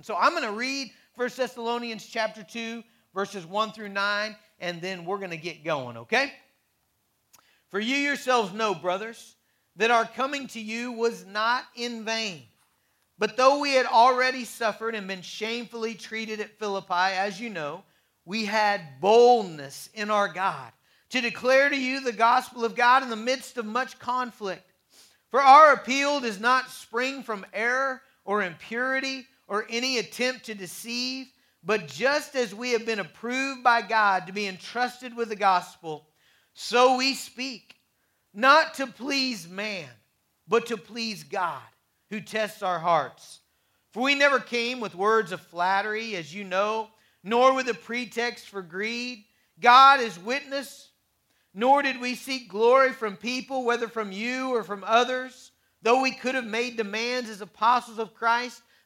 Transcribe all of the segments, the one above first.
So I'm going to read 1 Thessalonians chapter 2, verses 1 through 9, and then we're going to get going, okay? For you yourselves know, brothers, that our coming to you was not in vain. But though we had already suffered and been shamefully treated at Philippi, as you know, we had boldness in our God to declare to you the gospel of God in the midst of much conflict. For our appeal does not spring from error or impurity or any attempt to deceive, but just as we have been approved by God to be entrusted with the gospel, so we speak, not to please man, but to please God, who tests our hearts. For we never came with words of flattery, as you know, nor with a pretext for greed. God is witness, nor did we seek glory from people, whether from you or from others, though we could have made demands as apostles of Christ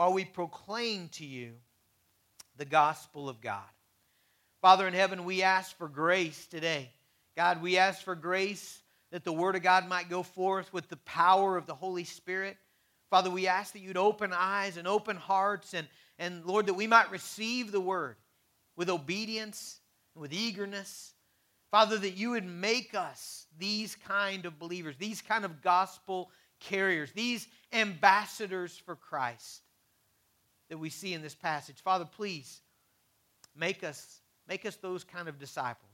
while we proclaim to you the gospel of God. Father in heaven, we ask for grace today. God, we ask for grace that the word of God might go forth with the power of the Holy Spirit. Father, we ask that you'd open eyes and open hearts, and, and Lord, that we might receive the word with obedience and with eagerness. Father, that you would make us these kind of believers, these kind of gospel carriers, these ambassadors for Christ that we see in this passage. Father, please make us, make us those kind of disciples.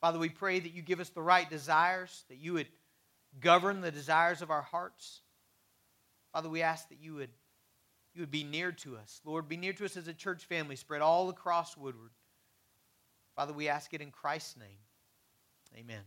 Father, we pray that you give us the right desires, that you would govern the desires of our hearts. Father, we ask that you would, you would be near to us. Lord, be near to us as a church family spread all across Woodward. Father, we ask it in Christ's name. Amen.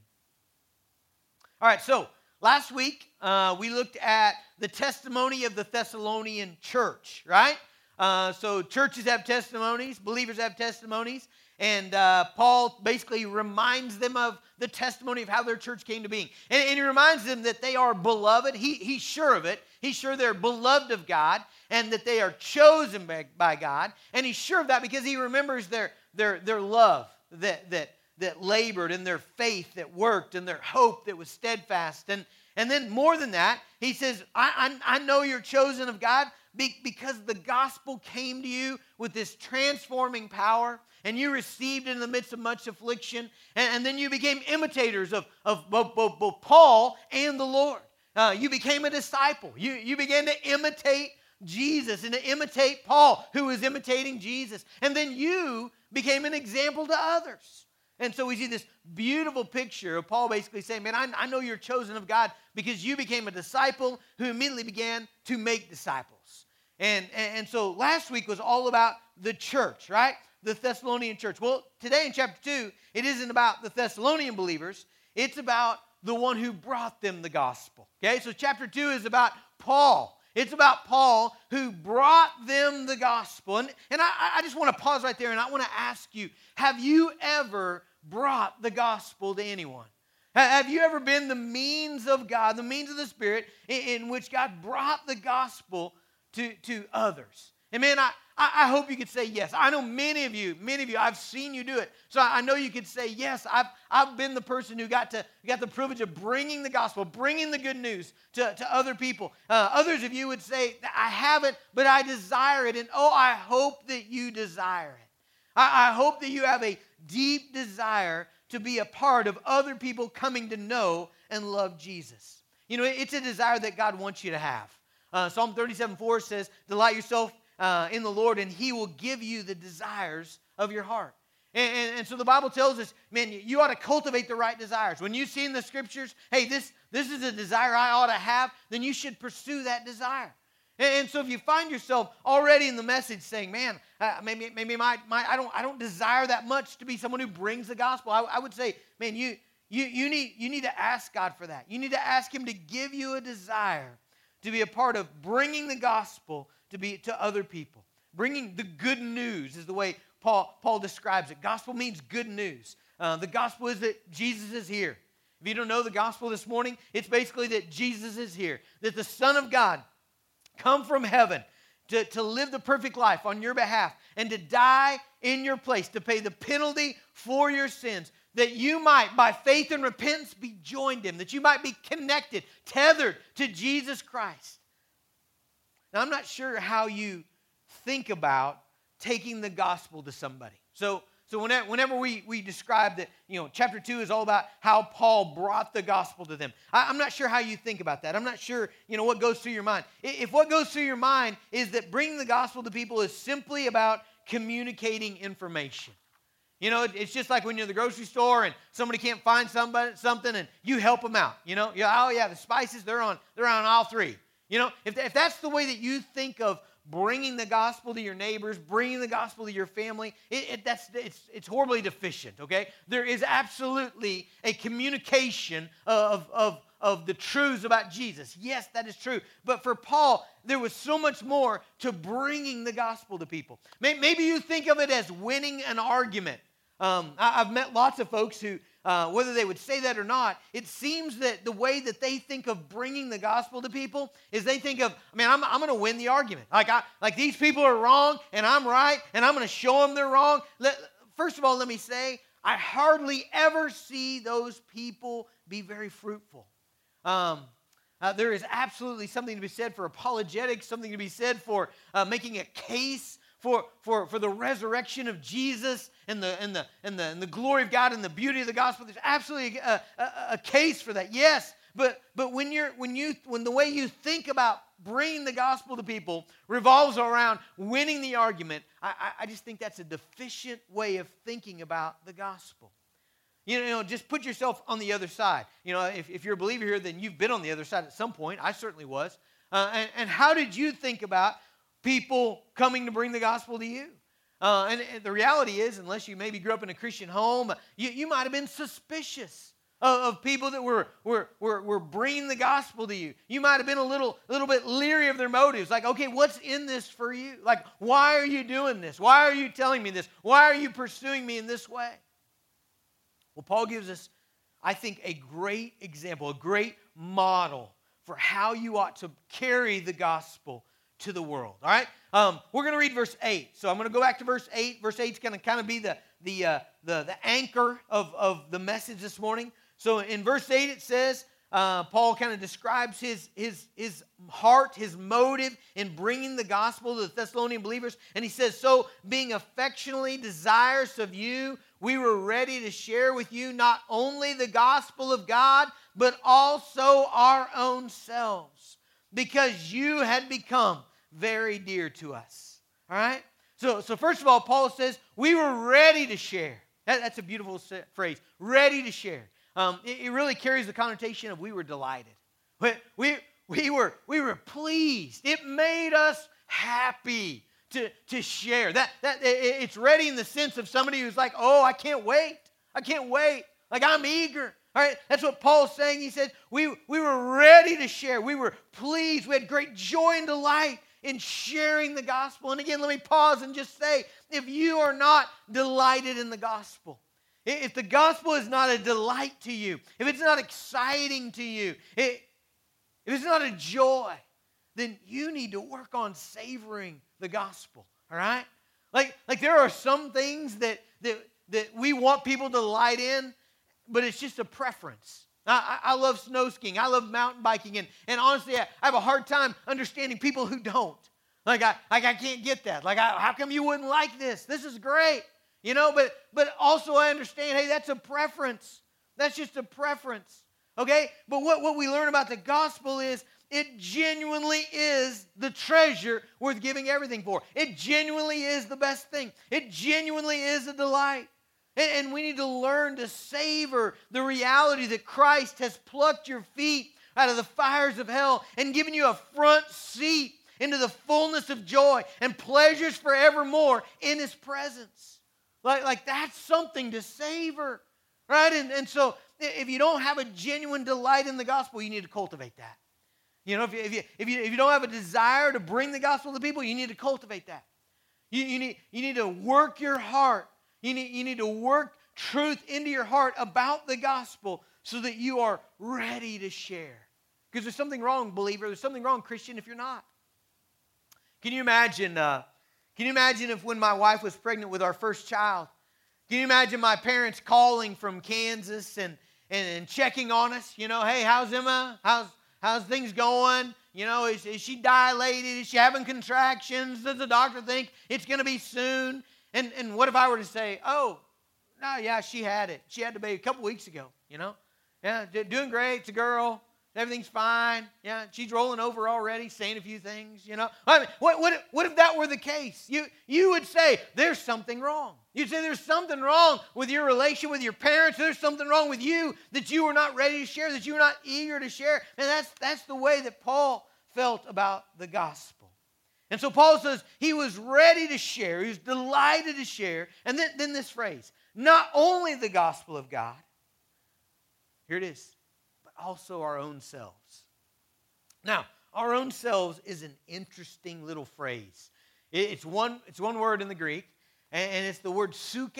All right, so Last week, uh, we looked at the testimony of the Thessalonian church, right? Uh, so, churches have testimonies, believers have testimonies, and uh, Paul basically reminds them of the testimony of how their church came to being. And, and he reminds them that they are beloved. He, he's sure of it. He's sure they're beloved of God and that they are chosen by, by God. And he's sure of that because he remembers their, their, their love that, that, that labored and their faith that worked and their hope that was steadfast. And, and then more than that, he says, I, I, I know you're chosen of God because the gospel came to you with this transforming power and you received it in the midst of much affliction. And, and then you became imitators of, of both, both, both Paul and the Lord. Uh, you became a disciple. You, you began to imitate Jesus and to imitate Paul, who was imitating Jesus. And then you became an example to others. And so we see this beautiful picture of Paul basically saying, Man, I, I know you're chosen of God because you became a disciple who immediately began to make disciples. And, and, and so last week was all about the church, right? The Thessalonian church. Well, today in chapter 2, it isn't about the Thessalonian believers, it's about the one who brought them the gospel. Okay, so chapter 2 is about Paul. It's about Paul who brought them the gospel. And, and I, I just want to pause right there and I want to ask you have you ever brought the gospel to anyone? Have you ever been the means of God, the means of the Spirit, in, in which God brought the gospel to, to others? And man, I, I hope you could say yes. I know many of you, many of you, I've seen you do it. So I know you could say yes. I've, I've been the person who got to got the privilege of bringing the gospel, bringing the good news to, to other people. Uh, others of you would say, I haven't, but I desire it. And oh, I hope that you desire it. I, I hope that you have a deep desire to be a part of other people coming to know and love Jesus. You know, it's a desire that God wants you to have. Uh, Psalm 37 4 says, Delight yourself uh, in the Lord, and He will give you the desires of your heart. And, and, and, so the Bible tells us, man, you ought to cultivate the right desires. When you see in the scriptures, hey, this, this is a desire I ought to have, then you should pursue that desire. And, so if you find yourself already in the message saying, man, uh, maybe, maybe my, my, I, don't, I don't desire that much to be someone who brings the gospel, I, I would say, man, you, you, you, need, you need to ask God for that. You need to ask Him to give you a desire to be a part of bringing the gospel to, be, to other people. bringing the good news is the way Paul, Paul describes it. Gospel means good news. Uh, the gospel is that Jesus is here. If you don't know the gospel this morning, it's basically that Jesus is here, that the Son of God come from heaven to, to live the perfect life on your behalf and to die in your place to pay the penalty for your sins, that you might, by faith and repentance, be joined him, that you might be connected, tethered to Jesus Christ. Now, I'm not sure how you think about taking the gospel to somebody. So, so whenever, we, we describe that, you know, chapter 2 is all about how Paul brought the gospel to them. I, am not sure how you think about that. I'm not sure, you know, what goes through your mind. If what goes through your mind is that bringing the gospel to people is simply about communicating information. You know, it's just like when you're in the grocery store and somebody can't find somebody, something and you help them out. You know, you oh yeah, the spices, they're on, they're on all three. You know, if, if that's the way that you think of bringing the gospel to your neighbors, bringing the gospel to your family, it, it, that's, it's, it's horribly deficient, okay? There is absolutely a communication of, of, of the truths about Jesus. Yes, that is true. But for Paul, there was so much more to bringing the gospel to people. Maybe you think of it as winning an argument. Um, I've met lots of folks who uh, whether they would say that or not, it seems that the way that they think of bringing the gospel to people is they think of, I mean, I'm, I'm going to win the argument. Like, I, like these people are wrong and I'm right and I'm going to show them they're wrong. Let, first of all, let me say, I hardly ever see those people be very fruitful. Um, uh, there is absolutely something to be said for apologetics, something to be said for uh, making a case for, for, for the resurrection of Jesus and the, and, the, and, the, and the glory of God and the beauty of the gospel. There's absolutely a, a, a case for that, yes. But, but when, you're, when, you, when the way you think about bringing the gospel to people revolves around winning the argument, I, I just think that's a deficient way of thinking about the gospel. You know, just put yourself on the other side. You know, if, if you're a believer here, then you've been on the other side at some point. I certainly was. Uh, and, and how did you think about people coming to bring the gospel to you. Uh, and, and, the reality is, unless you maybe grew up in a Christian home, you, you might have been suspicious of, of people that were, were, were, were bringing the gospel to you. You might have been a little, little bit leery of their motives. Like, okay, what's in this for you? Like, why are you doing this? Why are you telling me this? Why are you pursuing me in this way? Well, Paul gives us, I think, a great example, a great model for how you ought to carry the gospel to the world. All right? Um, we're going to read verse 8. So I'm going to go back to verse 8. Verse 8 is going to kind of be the, the, uh, the, the anchor of, of the message this morning. So in verse 8, it says, uh, Paul kind of describes his, his, his heart, his motive in bringing the gospel to the Thessalonian believers. And he says, So, being affectionately desirous of you, we were ready to share with you not only the gospel of God, but also our own selves, because you had become very dear to us. All right? So, so first of all, Paul says, we were ready to share. That, that's a beautiful phrase, ready to share. Um, it, it, really carries the connotation of we were delighted. We, we, we, were, we were pleased. It made us happy to, to share. That, that, it, it's ready in the sense of somebody who's like, oh, I can't wait. I can't wait. Like, I'm eager. All right, that's what Paul's saying. He says, we, we were ready to share. We were pleased. We had great joy and delight in sharing the gospel. And again, let me pause and just say if you are not delighted in the gospel, if the gospel is not a delight to you, if it's not exciting to you, if it's not a joy, then you need to work on savoring the gospel. All right? Like, like there are some things that, that, that we want people to delight in, but it's just a preference. I, I, love snow skiing. I love mountain biking. And, and honestly, I, I have a hard time understanding people who don't. Like, I, like, I can't get that. Like, I, how come you wouldn't like this? This is great. You know, but, but also I understand, hey, that's a preference. That's just a preference. Okay? But what, what we learn about the gospel is it genuinely is the treasure worth giving everything for. It genuinely is the best thing. It genuinely is a delight. And we need to learn to savor the reality that Christ has plucked your feet out of the fires of hell and given you a front seat into the fullness of joy and pleasures forevermore in his presence. Like, like that's something to savor, right? And, and so if you don't have a genuine delight in the gospel, you need to cultivate that. You know, if you, if, you, if, you, if you don't have a desire to bring the gospel to people, you need to cultivate that. You, you, need, you need to work your heart. You need, you need to work truth into your heart about the gospel so that you are ready to share. Because there's something wrong, believer. There's something wrong, Christian, if you're not. Can you imagine? Uh, can you imagine if when my wife was pregnant with our first child, can you imagine my parents calling from Kansas and, and, and checking on us? You know, hey, how's Emma? How's, how's things going? You know, is, is she dilated? Is she having contractions? Does the doctor think it's going to be soon? And, and what if I were to say, oh, no, yeah, she had it. She had the baby a couple weeks ago, you know? Yeah, doing great. It's a girl. Everything's fine. Yeah, she's rolling over already, saying a few things, you know. I mean, what, what, what if that were the case? You, you would say, there's something wrong. You'd say, there's something wrong with your relation with your parents. There's something wrong with you that you were not ready to share, that you were not eager to share. And that's, that's the way that Paul felt about the gospel. And so Paul says he was ready to share, he was delighted to share. And then, then this phrase, not only the gospel of God, here it is, but also our own selves. Now, our own selves is an interesting little phrase. It's one, it's one word in the Greek, and it's the word suke.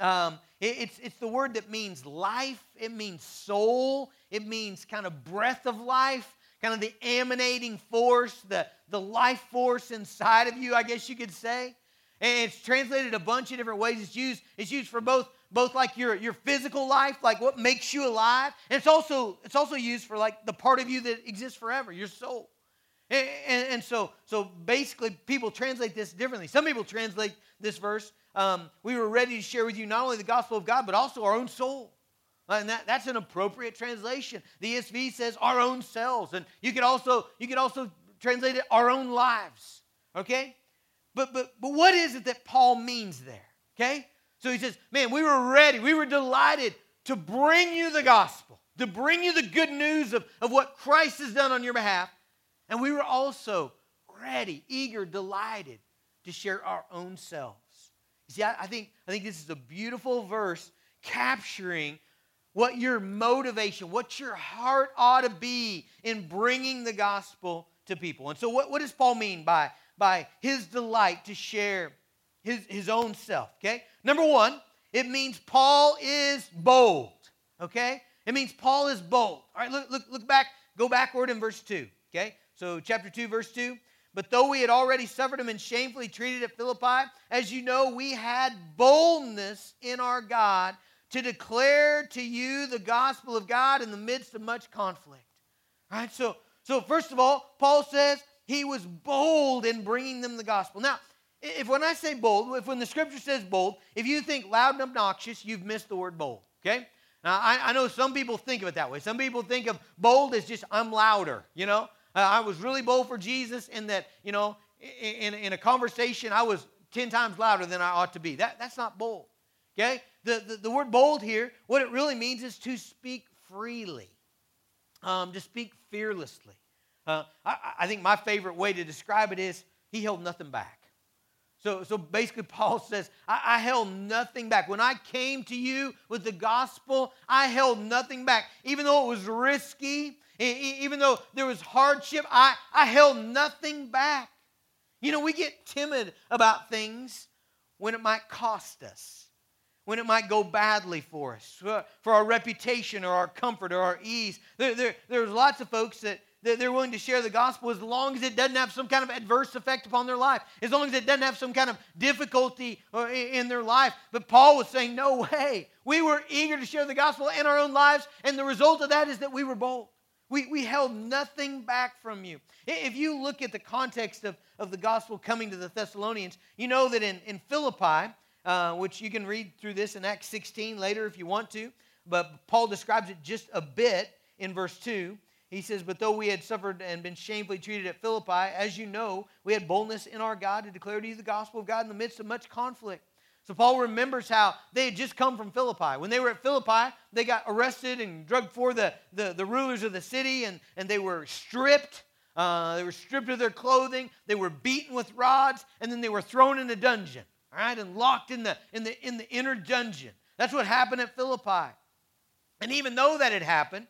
Um, it's, it's the word that means life, it means soul, it means kind of breath of life, kind of the emanating force, the, the life force inside of you, I guess you could say. And it's translated a bunch of different ways. It's used, it's used for both both like your, your physical life, like what makes you alive, and it's also it's also used for like the part of you that exists forever, your soul. And, and, so so basically, people translate this differently. Some people translate this verse. Um, we were ready to share with you not only the gospel of God, but also our own soul. And that, that's an appropriate translation. The ESV says our own selves. And you could also you could also translate it our own lives. Okay? But but but what is it that Paul means there? Okay? So he says, Man, we were ready. We were delighted to bring you the gospel, to bring you the good news of, of what Christ has done on your behalf. And we were also ready, eager, delighted to share our own selves. You see, I, I, think, I think this is a beautiful verse capturing what your motivation, what your heart ought to be in bringing the gospel to people. And so, what, what does Paul mean by, by his delight to share his, his own self? Okay? Number one, it means Paul is bold. Okay? It means Paul is bold. All right, look, look, look back, go backward in verse 2. Okay? So, chapter 2, verse 2. But though we had already suffered him and shamefully treated at Philippi, as you know, we had boldness in our God to declare to you the gospel of God in the midst of much conflict. All right, so, so first of all, Paul says he was bold in bringing them the gospel. Now, if when I say bold, if when the scripture says bold, if you think loud and obnoxious, you've missed the word bold, okay? Now, I, I know some people think of it that way. Some people think of bold as just, I'm louder, you know? Uh, I was really bold for Jesus in that, you know, in, in a conversation, I was 10 times louder than I ought to be. That, that's not bold, okay? The, the, the word bold here, what it really means is to speak freely, um, to speak fearlessly. Uh, I, I think my favorite way to describe it is he held nothing back. So, so basically, Paul says, I, I, held nothing back. When I came to you with the gospel, I held nothing back. Even though it was risky, even though there was hardship, I, I held nothing back. You know, we get timid about things when it might cost us, when it might go badly for us, for, our reputation or our comfort or our ease. There, there, there's lots of folks that they're willing to share the gospel as long as it doesn't have some kind of adverse effect upon their life, as long as it doesn't have some kind of difficulty uh, in their life. But Paul was saying, No way. We were eager to share the gospel in our own lives, and the result of that is that we were bold. We, we held nothing back from you. If you look at the context of, of the gospel coming to the Thessalonians, you know that in, in Philippi, uh, which you can read through this in Acts 16 later if you want to, but Paul describes it just a bit in verse 2. He says, But though we had suffered and been shamefully treated at Philippi, as you know, we had boldness in our God to declare to you the gospel of God in the midst of much conflict. So Paul remembers how they had just come from Philippi. When they were at Philippi, they got arrested and drugged before the, the, the rulers of the city, and, and they were stripped. Uh, they were stripped of their clothing. They were beaten with rods, and then they were thrown in a dungeon, all right, and locked in the, in the, in the inner dungeon. That's what happened at Philippi. And even though that had happened,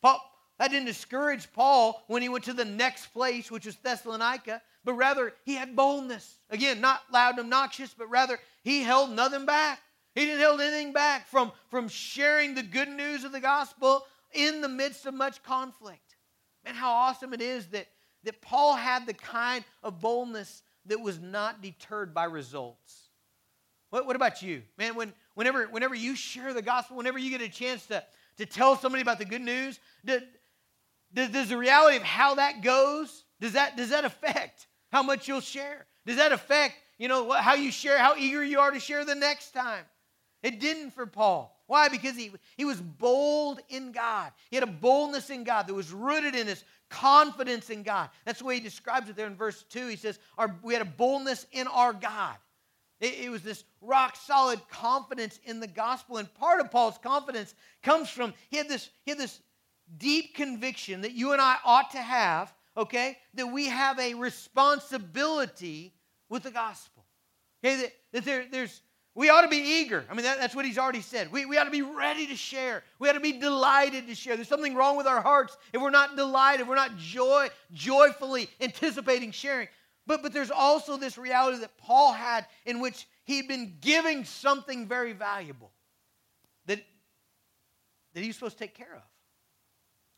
Paul, that didn't discourage Paul when he went to the next place, which was Thessalonica, but rather he had boldness. Again, not loud and obnoxious, but rather he held nothing back. He didn't hold anything back from, from sharing the good news of the gospel in the midst of much conflict. Man, how awesome it is that, that Paul had the kind of boldness that was not deterred by results. What, what about you? Man, when, whenever, whenever you share the gospel, whenever you get a chance to, to tell somebody about the good news, does, does the reality of how that goes, does that, does that affect how much you'll share? Does that affect, you know, how you share, how eager you are to share the next time? It didn't for Paul. Why? Because he, he was bold in God. He had a boldness in God that was rooted in his confidence in God. That's the way he describes it there in verse 2. He says, our, We had a boldness in our God. It, was this rock solid confidence in the gospel. And part of Paul's confidence comes from he had this, he had this deep conviction that you and I ought to have, okay, that we have a responsibility with the gospel. Okay, that, that there, there's we ought to be eager. I mean, that, that's what he's already said. We, we ought to be ready to share. We ought to be delighted to share. There's something wrong with our hearts if we're not delighted, if we're not joy, joyfully anticipating sharing. But, but there's also this reality that Paul had in which he'd been giving something very valuable that, that he was supposed to take care of.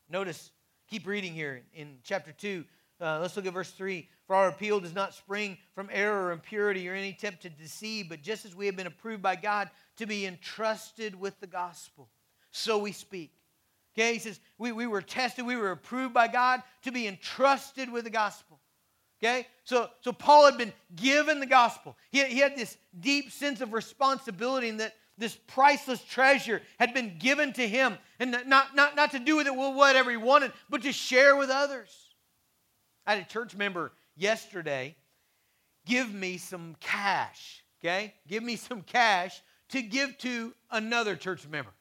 Notice, keep reading here in chapter 2. Uh, let's look at verse 3. For our appeal does not spring from error or impurity or any attempt to deceive, but just as we have been approved by God to be entrusted with the gospel, so we speak. Okay, he says, we, we were tested, we were approved by God to be entrusted with the gospel. Okay, so, so Paul had been given the gospel. He, he had this deep sense of responsibility and that this priceless treasure had been given to him and not, not, not to do with it whatever he wanted, but to share with others. I had a church member yesterday give me some cash, okay? Give me some cash to give to another church member.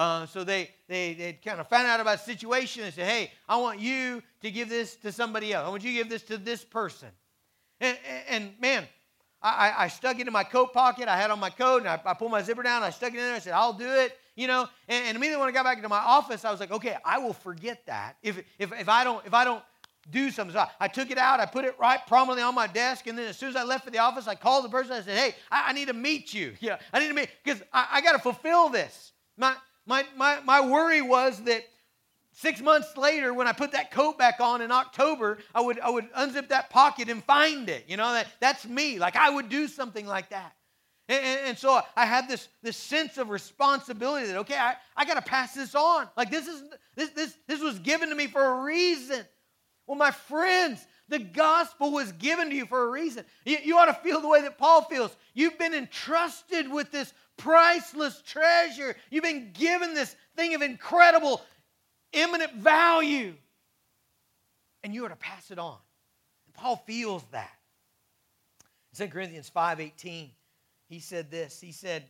Uh, so they, they, they kind of found out about the situation and said, hey, I want you to give this to somebody else. I want you to give this to this person. And, and, and man, I, I, stuck it in my coat pocket. I had on my coat and I, I pulled my zipper down. I stuck it in there. I said, I'll do it. You know, and, and immediately when I got back into my office, I was like, okay, I will forget that if, if, if I don't if I don't do something. So I, I, took it out, I put it right prominently on my desk, and then as soon as I left for the office, I called the person. I said, "Hey, I, I need to meet you. Yeah, I need to meet because I, I got to fulfill this." My my my my worry was that six months later, when I put that coat back on in October, I would I would unzip that pocket and find it. You know that that's me. Like I would do something like that. And, and, and so I had this, this sense of responsibility that, okay, I, I got to pass this on. Like this is this, this, this was given to me for a reason. Well, my friends, the gospel was given to you for a reason. You, you, ought to feel the way that Paul feels. You've been entrusted with this priceless treasure. You've been given this thing of incredible, imminent value. And you are to pass it on. And Paul feels that. In 2 Corinthians 5:18, he said this. He said,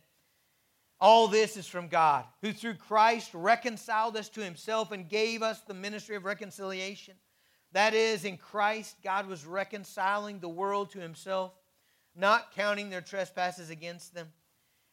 all this is from God, who through Christ reconciled us to himself and gave us the ministry of reconciliation. That is, in Christ, God was reconciling the world to himself, not counting their trespasses against them,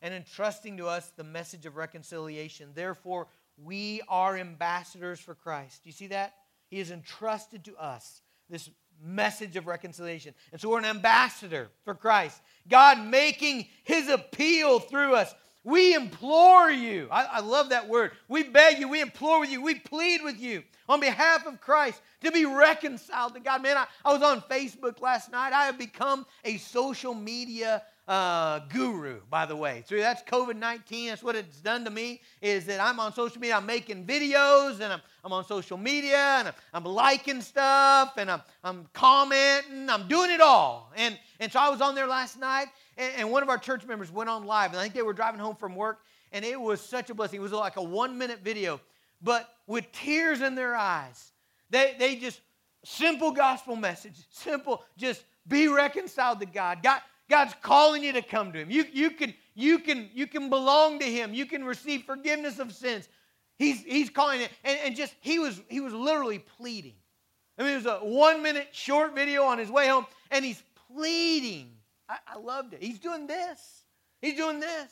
and entrusting to us the message of reconciliation. Therefore, we are ambassadors for Christ. Do you see that? He has entrusted to us this message of reconciliation. And so we're an ambassador for Christ. God making his appeal through us. We implore you. I, I, love that word. We beg you, we implore with you, we plead with you on behalf of Christ to be reconciled to God. Man, I, I was on Facebook last night. I have become a social media uh, guru, by the way. So that's COVID 19. That's what it's done to me, is that I'm on social media. I'm making videos and I'm, I'm on social media and I'm, I'm liking stuff and I'm, I'm commenting. I'm doing it all. And, and so I was on there last night and, and one of our church members went on live. And I think they were driving home from work and it was such a blessing. It was like a one minute video, but with tears in their eyes. They, they just, simple gospel message, simple, just be reconciled to God. God God's calling you to come to Him. You, you, can, you, can, you can belong to Him. You can receive forgiveness of sins. He's, he's calling it. And, and just, he was, he was literally pleading. I mean, it was a one minute short video on his way home, and he's pleading. I, I loved it. He's doing this. He's doing this.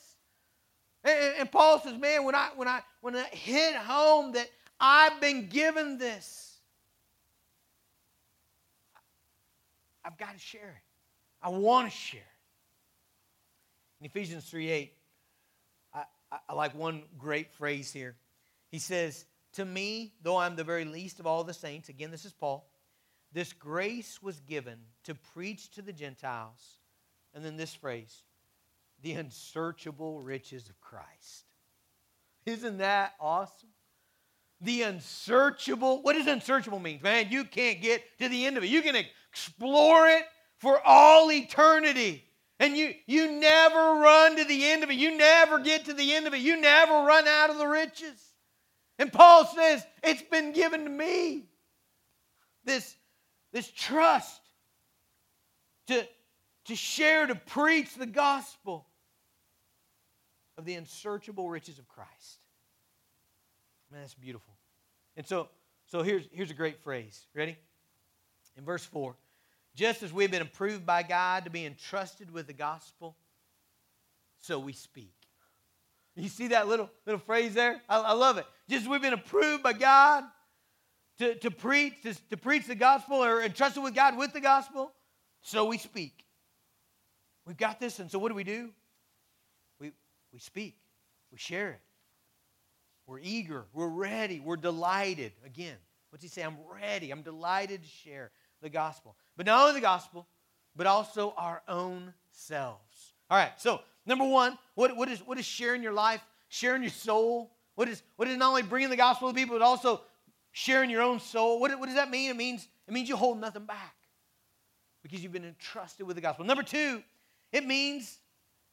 And, and, Paul says, man, when I, when, I, when I hit home that I've been given this. I've got to share it. I want to share it. In Ephesians 3 8, I, I, I like one great phrase here. He says, To me, though I'm the very least of all the saints, again, this is Paul, this grace was given to preach to the Gentiles. And then this phrase, the unsearchable riches of Christ. Isn't that awesome? The unsearchable. What does unsearchable mean? Man, you can't get to the end of it. You can explore it for all eternity. And you, you never run to the end of it. You never get to the end of it. You never run out of the riches. And Paul says, It's been given to me. This, this trust to, to share, to preach the gospel of the unsearchable riches of Christ. Man, that's beautiful. And so, so here's, here's a great phrase. Ready? In verse 4 Just as we've been approved by God to be entrusted with the gospel, so we speak. You see that little, little phrase there? I, I love it. Just we've been approved by God to, to preach, to, to preach the gospel or entrusted with God with the gospel, so we speak. We've got this, and so what do we do? We, we speak, we share it. We're eager, we're ready, we're delighted. Again, what's he say? I'm ready, I'm delighted to share the gospel. But not only the gospel, but also our own selves. All right, so number one, what, what, is, what is sharing your life, sharing your soul? What is, what is not only bringing the gospel to people, but also sharing your own soul? What, what does that mean? It means, it means you hold nothing back because you've been entrusted with the gospel. Number two, it means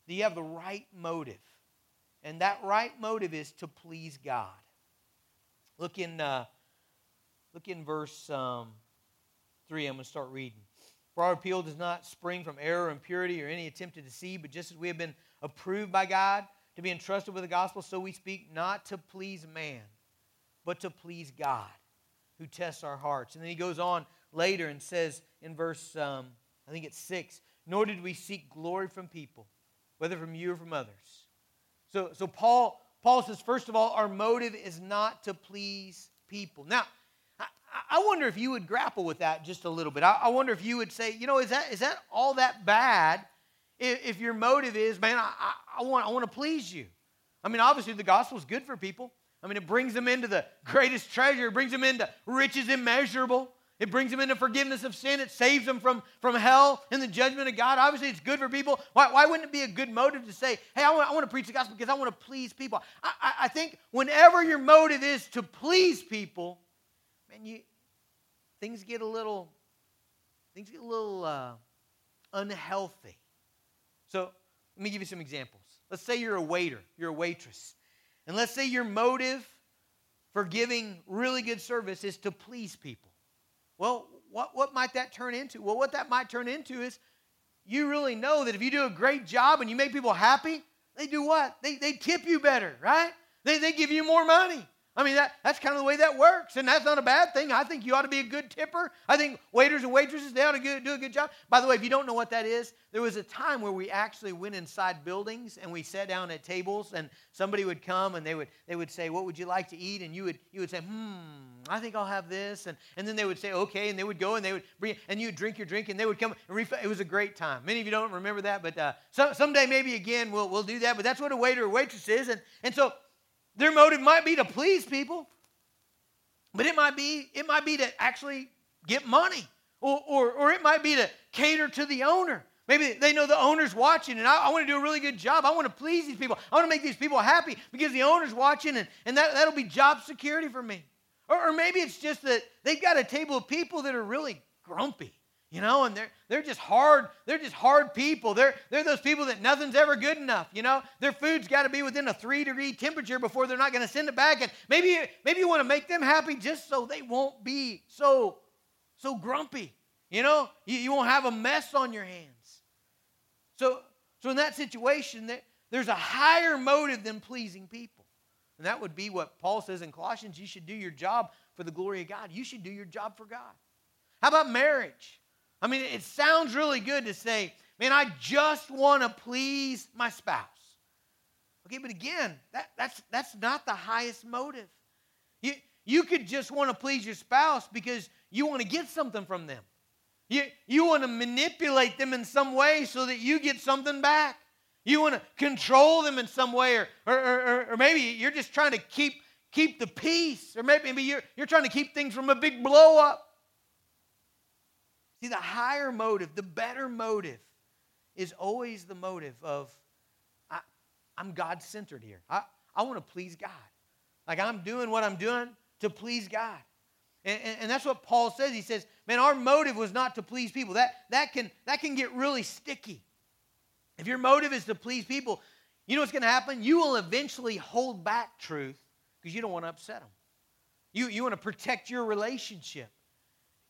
that you have the right motive. And that right motive is to please God. Look in, uh, look in verse um, 3. I'm going to start reading. For our appeal does not spring from error, or impurity, or any attempt to deceive, but just as we have been approved by God to be entrusted with the gospel, so we speak not to please man, but to please God, who tests our hearts. And then he goes on later and says in verse, um, I think it's 6, nor did we seek glory from people, whether from you or from others so, so Paul, Paul says, first of all, our motive is not to please people. Now, I, I wonder if you would grapple with that just a little bit. I, I, wonder if you would say, you know, is that, is that all that bad if, if your motive is, man, I, I, want, I want to please you? I mean, obviously, the gospel is good for people. I mean, it brings them into the greatest treasure, it brings them into riches immeasurable. It brings them into forgiveness of sin. It saves them from, from hell and the judgment of God. Obviously, it's good for people. Why, why wouldn't it be a good motive to say, hey, I want, I want to preach the gospel because I want to please people? I, I, I think whenever your motive is to please people, man, you, things get a little, things get a little uh, unhealthy. So let me give you some examples. Let's say you're a waiter, you're a waitress. And let's say your motive for giving really good service is to please people. Well, what, what might that turn into? Well, what that might turn into is you really know that if you do a great job and you make people happy, they do what? They, they tip you better, right? They, they give you more money. I mean, that, that's kind of the way that works, and that's not a bad thing. I think you ought to be a good tipper. I think waiters and waitresses, they ought to do a good job. By the way, if you don't know what that is, there was a time where we actually went inside buildings and we sat down at tables, and somebody would come and they would, they would say, What would you like to eat? And you would, you would say, Hmm, I think I'll have this. And, and then they would say, Okay, and they would go and they would bring, and you would drink your drink, and they would come and. It was a great time. Many of you don't remember that, but uh, some, someday maybe again we'll, we'll do that. But that's what a waiter or waitress is. And, and so their motive might be to please people, but it might be, it might be to actually get money, or, or, or it might be to cater to the owner. Maybe they know the owner's watching, and I, I, want to do a really good job. I want to please these people. I want to make these people happy because the owner's watching, and, and that, that'll be job security for me. Or, or maybe it's just that they've got a table of people that are really grumpy you know and they're they're just hard they're just hard people. They're they're those people that nothing's ever good enough you know? Their food's got to be within a three degree temperature before they're not going to send it back. And maybe maybe you want to make them happy just so they won't be so so grumpy you know? You, you won't have a mess on your hands. So so in that situation there, there's a higher motive than pleasing people. And that would be what paul says in colossians you should do your job for the glory of god. You should do your job for god. How about marriage I mean, it sounds really good to say, man, I just want to please my spouse. Okay, but again, that, that's, that's not the highest motive. You, you could just want to please your spouse because you want to get something from them. You, you want to manipulate them in some way so that you get something back. You want to control them in some way, or, or, or, or maybe you're just trying to keep, keep the peace, or maybe, maybe you're, you're trying to keep things from a big blow up. See, the higher motive, the better motive, is always the motive of I, am God centered here. I, I want to please God. Like I'm doing what I'm doing to please God. And, and, and, that's what Paul says. He says, man, our motive was not to please people. That, that, can, that can get really sticky. If your motive is to please people, you know what's going to happen? You will eventually hold back truth because you don't want to upset them. You, you want to protect your relationship.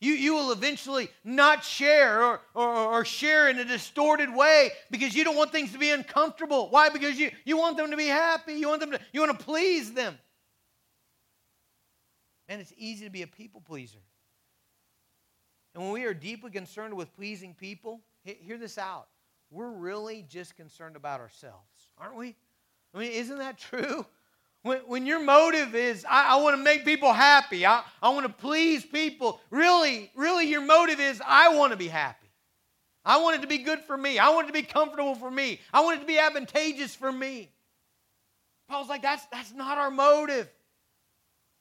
You, you will eventually not share or, or, or share in a distorted way because you don't want things to be uncomfortable. Why? Because you, you want them to be happy. You want them to, you want to please them. And it's easy to be a people pleaser. And when we are deeply concerned with pleasing people, hear this out. We're really just concerned about ourselves, aren't we? I mean, isn't that true? When, when your motive is, I, I want to make people happy, I, I want to please people, really, really, your motive is, I want to be happy. I want it to be good for me. I want it to be comfortable for me. I want it to be advantageous for me. Paul's like, that's, that's not our motive.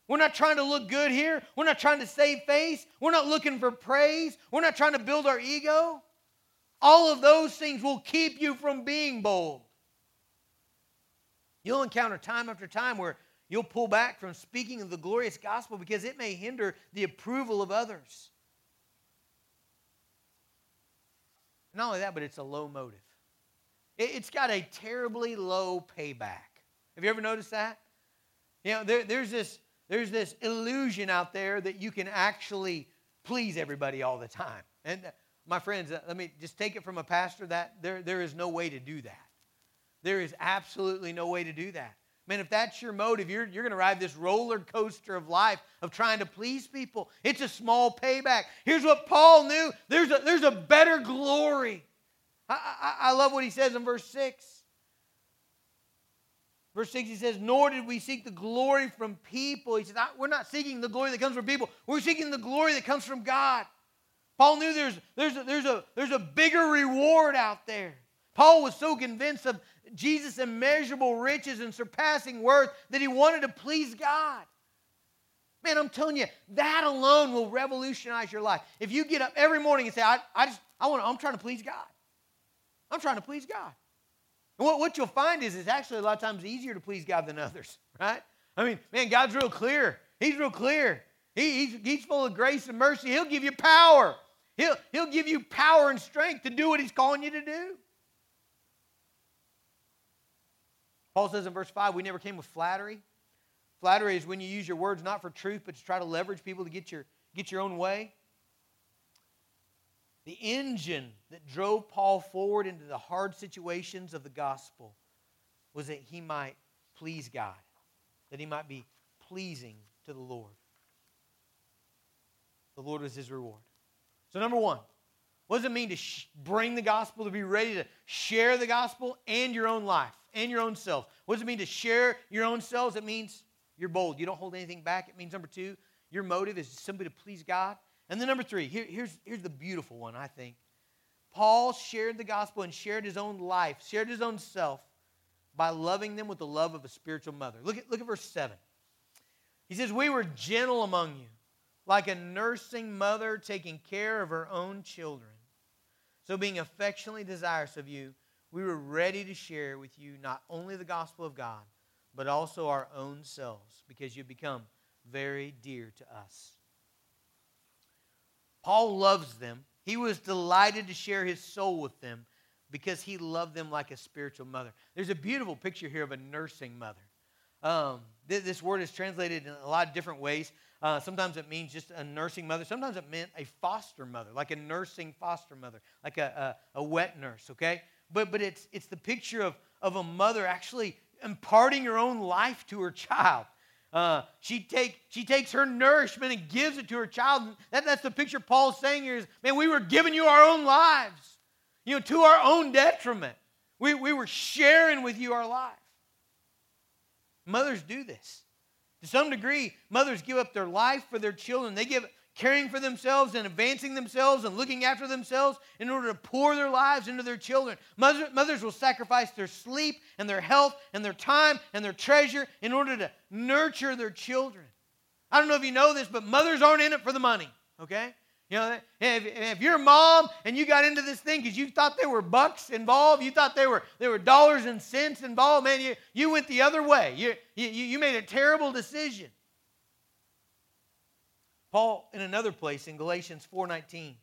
We're not trying to look good here. We're not trying to save face. We're not looking for praise. We're not trying to build our ego. All of those things will keep you from being bold. You'll encounter time after time where you'll pull back from speaking of the glorious gospel because it may hinder the approval of others. Not only that, but it's a low motive. It's got a terribly low payback. Have you ever noticed that? You know, there, there's, this, there's this illusion out there that you can actually please everybody all the time. And my friends, uh, let me just take it from a pastor that there, there is no way to do that. There is absolutely no way to do that. Man, if that's your motive, you're, you're going to ride this roller coaster of life of trying to please people. It's a small payback. Here's what Paul knew there's a, there's a better glory. I, I, I love what he says in verse 6. Verse 6, he says, Nor did we seek the glory from people. He says, We're not seeking the glory that comes from people. We're seeking the glory that comes from God. Paul knew there's, there's, a, there's, a, there's a bigger reward out there. Paul was so convinced of Jesus' immeasurable riches and surpassing worth that he wanted to please God. Man, I'm telling you, that alone will revolutionize your life. If you get up every morning and say, I, I just, I want I'm trying to please God. I'm trying to please God. And what, what you'll find is it's actually a lot of times easier to please God than others, right? I mean, man, God's real clear. He's real clear. He, he's, he's full of grace and mercy. He'll give you power. He'll, he'll give you power and strength to do what he's calling you to do. Paul says in verse 5, we never came with flattery. Flattery is when you use your words not for truth, but to try to leverage people to get your, get your own way. The engine that drove Paul forward into the hard situations of the gospel was that he might please God, that he might be pleasing to the Lord. The Lord was his reward. So, number one, what does it mean to sh- bring the gospel, to be ready to share the gospel and your own life? And your own self. What does it mean to share your own selves? It means you're bold. You don't hold anything back. It means, number two, your motive is simply to please God. And then, number three, here, here's, here's the beautiful one, I think. Paul shared the gospel and shared his own life, shared his own self by loving them with the love of a spiritual mother. Look at, look at verse 7. He says, We were gentle among you, like a nursing mother taking care of her own children. So, being affectionately desirous of you, we were ready to share with you not only the gospel of God, but also our own selves, because you've become very dear to us. Paul loves them. He was delighted to share his soul with them because he loved them like a spiritual mother. There's a beautiful picture here of a nursing mother. Um, th- this word is translated in a lot of different ways. Uh, sometimes it means just a nursing mother. Sometimes it meant a foster mother, like a nursing foster mother, like a, a, a wet nurse, okay? But, but it's, it's the picture of, of a mother actually imparting her own life to her child. Uh, she, take, she takes her nourishment and gives it to her child. That, that's the picture Paul's saying here is, man, we were giving you our own lives, you know, to our own detriment. We, we were sharing with you our life. Mothers do this. To some degree, mothers give up their life for their children. They give caring for themselves and advancing themselves and looking after themselves in order to pour their lives into their children. Mother, mothers will sacrifice their sleep and their health and their time and their treasure in order to nurture their children. I don't know if you know this, but mothers aren't in it for the money, okay? You know, if, if you're a mom and you got into this thing because you thought there were bucks involved, you thought there were there were dollars and cents involved, man, you, you went the other way. You, you, you made a terrible decision. Paul, in another place in Galatians 4:19,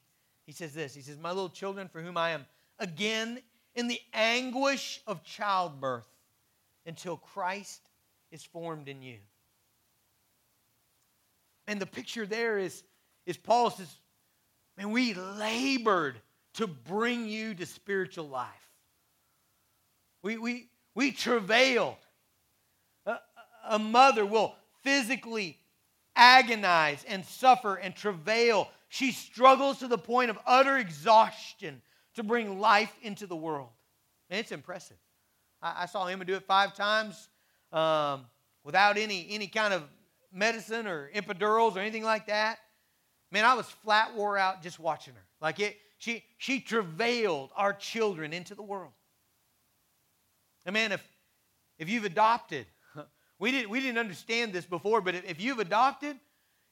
he says this. He says, My little children, for whom I am again in the anguish of childbirth until Christ is formed in you. And the picture there is, is Paul says, and we labored to bring you to spiritual life. We, we, we travailed. A, a mother will physically agonize and suffer and travail. She struggles to the point of utter exhaustion to bring life into the world. And it's impressive. I, I saw Emma do it five times um, without any, any kind of medicine or epidurals or anything like that. Man, I was flat wore out just watching her. Like it, she she travailed our children into the world. And man, if if you've adopted, we didn't we didn't understand this before, but if, you've adopted,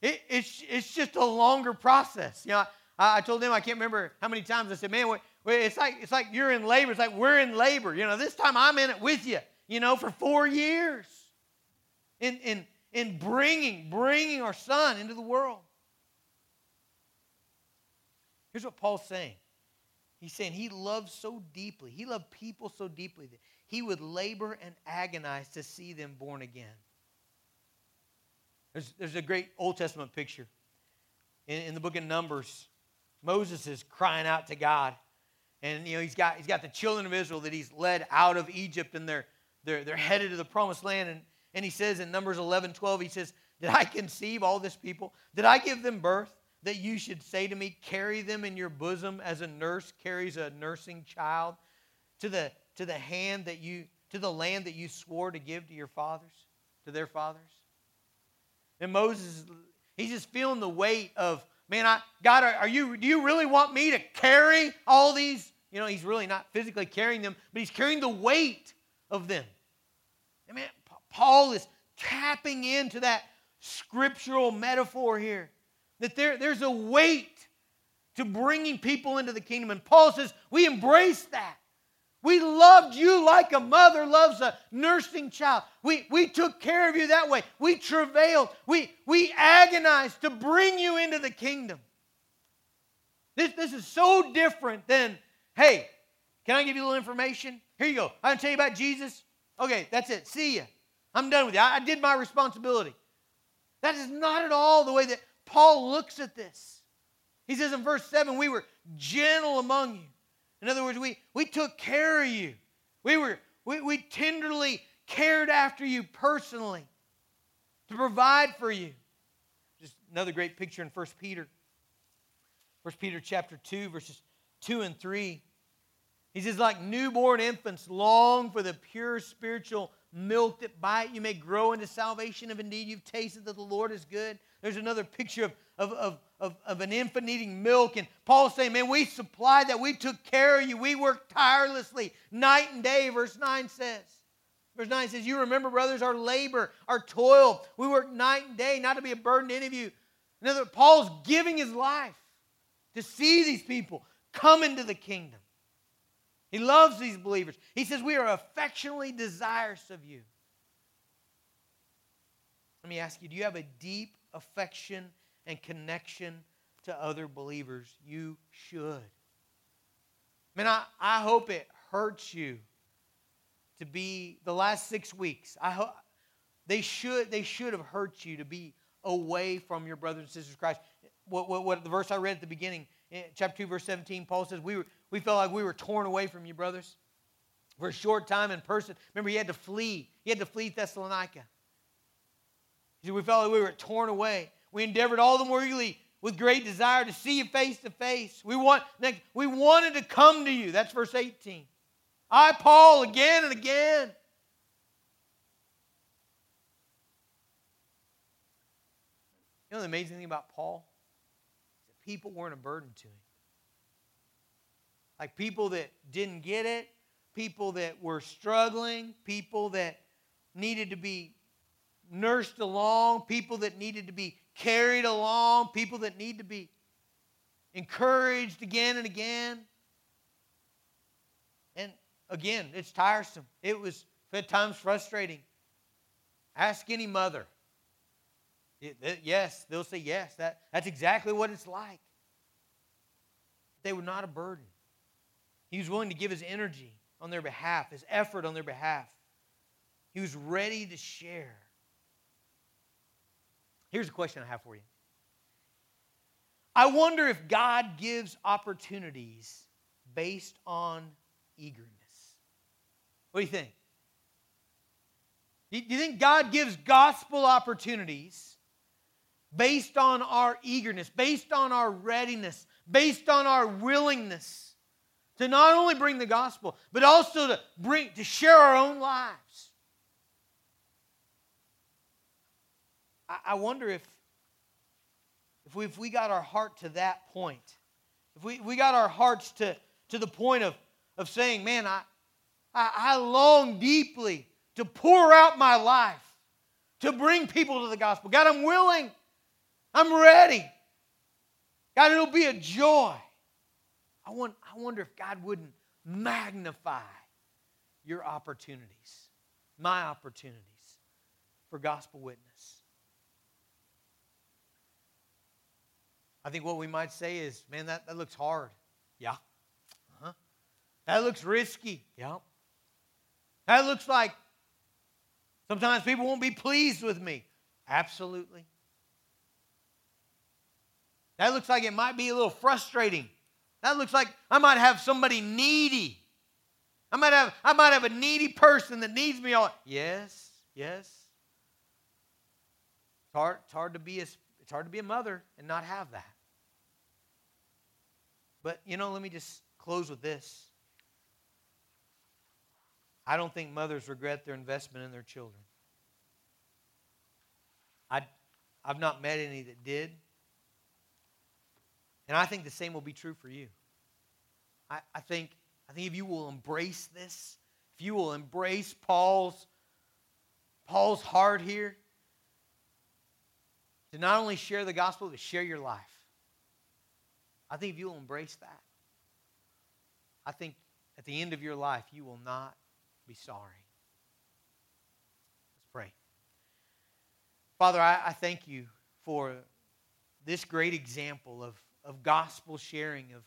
it, it's it's just a longer process. You know, I, I, told them I can't remember how many times I said, man, it's like it's like you're in labor. It's like we're in labor. You know, this time I'm in it with you. You know, for four years, in in in bringing bringing our son into the world. Here's what Paul's saying. He's saying he loved so deeply, he loved people so deeply that he would labor and agonize to see them born again. There's, there's a great Old Testament picture in, in the book of Numbers. Moses is crying out to God. And you know, he's got he's got the children of Israel that he's led out of Egypt and they're they're, they're headed to the promised land. And, and he says in Numbers 11, 12, he says, Did I conceive all this people? Did I give them birth? that you should say to me, Carry them in your bosom as a nurse carries a nursing child to the, to the hand that you, to the land that you swore to give to your fathers, to their fathers? And Moses, he's just feeling the weight of, man, I, God, are, are you, do you really want me to carry all these? You know, he's really not physically carrying them, but he's carrying the weight of them. I mean, Paul is tapping into that scriptural metaphor here that there, there's a weight to bringing people into the kingdom. And Paul says, we embrace that. We loved you like a mother loves a nursing child. We, we took care of you that way. We travailed. We, we agonized to bring you into the kingdom. This, this is so different than, hey, can I give you a little information? Here you go. I'm going to tell you about Jesus. Okay, that's it. See ya. I'm done with you. I, I did my responsibility. That is not at all the way that Paul looks at this. He says in verse 7 we were gentle among you. In other words, we, we took care of you. We, were, we, we tenderly cared after you personally to provide for you. Just another great picture in 1 Peter. 1 Peter chapter 2, verses 2 and 3. He says, like newborn infants, long for the pure spiritual milk that by it you may grow into salvation if indeed you've tasted that the Lord is good. There's another picture of, of, of, of, of an infant needing milk. And Paul's saying, man, we supplied that. We took care of you. We worked tirelessly night and day, verse 9 says. Verse 9 says, You remember, brothers, our labor, our toil. We work night and day, not to be a burden to any of you. In other words, Paul's giving his life to see these people come into the kingdom. He loves these believers. He says, We are affectionately desirous of you. Let me ask you do you have a deep affection and connection to other believers? You should. Man, I, I hope it hurts you to be the last six weeks. I hope they should they should have hurt you to be away from your brothers and sisters Christ. What, what, what the verse I read at the beginning, chapter 2, verse 17, Paul says, we, were, we felt like we were torn away from you, brothers. For a short time in person. Remember, he had to flee. He had to flee Thessalonica. He said, We felt like we were torn away. We endeavored all the more eagerly with great desire to see you face to face. We, want, we wanted to come to you. That's verse 18. I, Paul, again and again. You know the amazing thing about Paul? That people weren't a burden to him. Like people that didn't get it, people that were struggling, people that needed to be nursed along, people that needed to be carried along, people that need to be encouraged again and again. And again, it's tiresome. It was at times frustrating. Ask any mother. It, it, yes, they'll say yes. That, that's exactly what it's like. They were not a burden. He was willing to give his energy on their behalf, his effort on their behalf. He was ready to share. Here's a question I have for you. I wonder if God gives opportunities based on eagerness. What do you think? Do you think God gives gospel opportunities based on our eagerness, based on our readiness, based on our willingness to not only bring the gospel, but also to bring to share our own lives? I, wonder if if we, if we got our heart to that point, if we, we got our hearts to, to the point of, of saying, man, I, I, I long deeply to pour out my life, to bring people to the gospel. God, I'm willing. I'm ready. God, it'll be a joy. I, want, I wonder if God wouldn't magnify your opportunities, my opportunities for gospel witness. I think what we might say is, man, that, that looks hard. Yeah. Uh-huh. That looks risky. Yeah. That looks like sometimes people won't be pleased with me. Absolutely. That looks like it might be a little frustrating. That looks like I might have somebody needy. I might have, I might have a needy person that needs me all. Yes, yes. It's hard, it's hard to be a, it's hard to be a mother and not have that. But, you know, let me just close with this. I don't think mothers regret their investment in their children. I, I've not met any that did. And I think the same will be true for you. I, I, think, I think if you will embrace this, if you will embrace Paul's, Paul's heart here, to not only share the gospel, but share your life. I think if you'll embrace that, I think at the end of your life, you will not be sorry. Let's pray. Father, I, I thank you for this great example of, of gospel sharing, of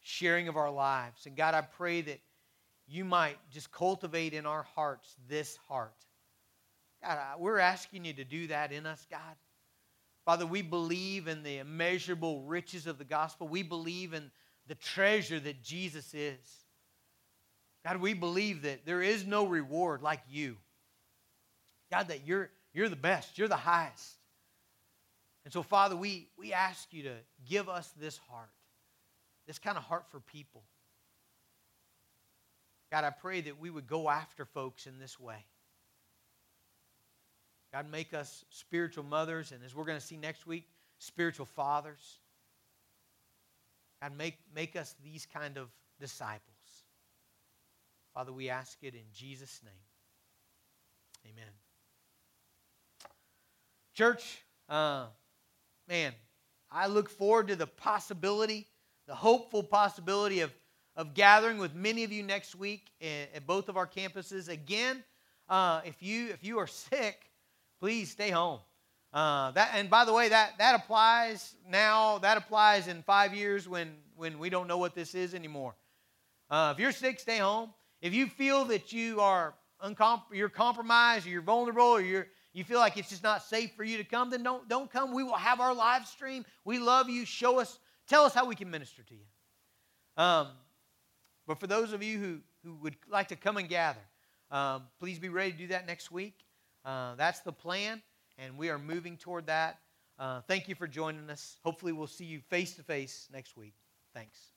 sharing of our lives. And God, I pray that you might just cultivate in our hearts this heart. God, we're asking you to do that in us, God. Father, we believe in the immeasurable riches of the gospel. We believe in the treasure that Jesus is. God, we believe that there is no reward like you. God, that you're, you're the best, you're the highest. And so, Father, we, we ask you to give us this heart, this kind of heart for people. God, I pray that we would go after folks in this way. God, make us spiritual mothers, and as we're going to see next week, spiritual fathers. God, make, make us these kind of disciples. Father, we ask it in Jesus' name. Amen. Church, uh, man, I look forward to the possibility, the hopeful possibility of, of gathering with many of you next week at, at both of our campuses. Again, uh, if, you, if you are sick, please stay home. Uh, that, and by the way, that, that applies now, that applies in five years when, when we don't know what this is anymore. Uh, if you're sick, stay home. If you feel that you are uncom- you're compromised, or you're vulnerable, or you're, you feel like it's just not safe for you to come, then don't, don't come. We will have our live stream. We love you. Show us, tell us how we can minister to you. Um, but for those of you who, who would like to come and gather, um, please be ready to do that next week. Uh, that's the plan, and we are moving toward that. Uh, thank you for joining us. Hopefully, we'll see you face to face next week. Thanks.